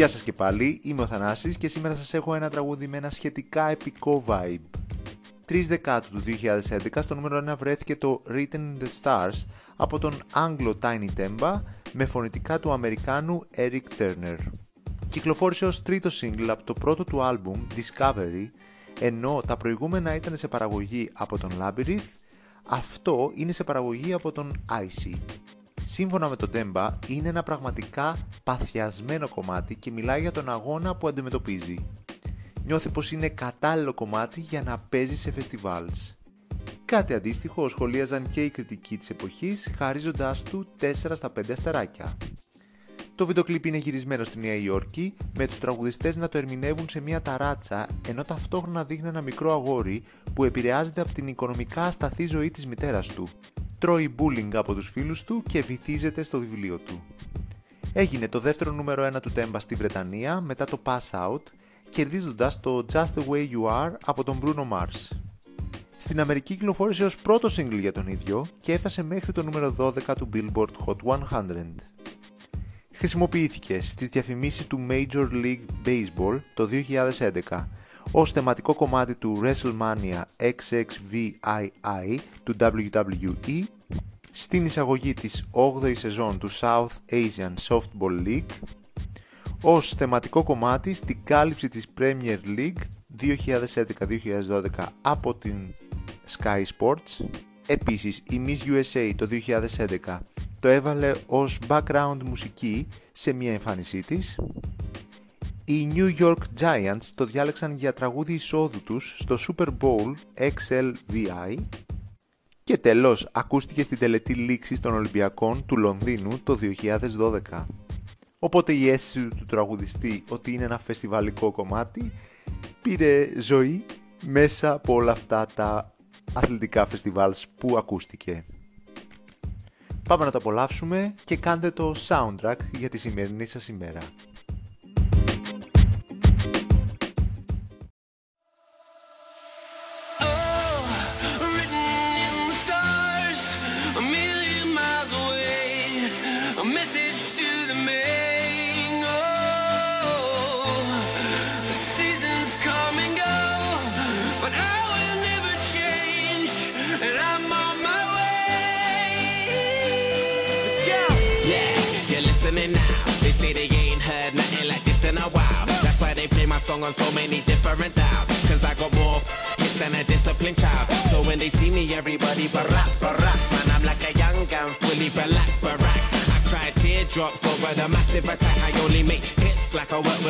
Γεια σας και πάλι, είμαι ο Θανάσης και σήμερα σας έχω ένα τραγούδι με ένα σχετικά επικό vibe. 3 Δεκάτου του 2011 στο νούμερο 1 βρέθηκε το Written in the Stars από τον Anglo Tiny Temba με φωνητικά του Αμερικάνου Eric Turner. Κυκλοφόρησε ως τρίτο single από το πρώτο του άλμπουμ Discovery ενώ τα προηγούμενα ήταν σε παραγωγή από τον Labyrinth, αυτό είναι σε παραγωγή από τον Icy. Σύμφωνα με τον Temba, είναι ένα πραγματικά παθιασμένο κομμάτι και μιλάει για τον αγώνα που αντιμετωπίζει. Νιώθει πως είναι κατάλληλο κομμάτι για να παίζει σε φεστιβάλς. Κάτι αντίστοιχο σχολίαζαν και οι κριτικοί της εποχής, χαρίζοντάς του 4 στα 5 αστεράκια. Το βίντεο κλιπ είναι γυρισμένο στη Νέα Υόρκη, με τους τραγουδιστές να το ερμηνεύουν σε μια ταράτσα, ενώ ταυτόχρονα δείχνει ένα μικρό αγόρι που επηρεάζεται από την οικονομικά ασταθή ζωή της μητέρας του. Τρώει bullying από τους φίλους του και βυθίζεται στο βιβλίο του. Έγινε το δεύτερο νούμερο 1 του Temba στη Βρετανία μετά το Pass Out, κερδίζοντας το Just the Way You Are από τον Bruno Mars. Στην Αμερική κυκλοφόρησε ως πρώτο single για τον ίδιο και έφτασε μέχρι το νούμερο 12 του Billboard Hot 100. Χρησιμοποιήθηκε στις διαφημίσεις του Major League Baseball το 2011 ως θεματικό κομμάτι του WrestleMania XXVII του WWE στην εισαγωγή της 8ης σεζόν του South Asian Softball League ως θεματικό κομμάτι στην κάλυψη της Premier League 2011-2012 από την Sky Sports. Επίσης, η Miss USA το 2011 το έβαλε ως background μουσική σε μια εμφάνισή της. Οι New York Giants το διάλεξαν για τραγούδι εισόδου τους στο Super Bowl XLVI και τέλος ακούστηκε στην τελετή λήξη των Ολυμπιακών του Λονδίνου το 2012. Οπότε η αίσθηση του τραγουδιστή ότι είναι ένα φεστιβαλικό κομμάτι πήρε ζωή μέσα από όλα αυτά τα αθλητικά φεστιβάλς που ακούστηκε. Πάμε να το απολαύσουμε και κάντε το soundtrack για τη σημερινή σας ημέρα. Song on so many different dials. Cause I got more hits than a disciplined child. So when they see me, everybody barack, baracks. Man, I'm like a young gun, fully black, barack. Cry over the massive attack. I only make hits like I work with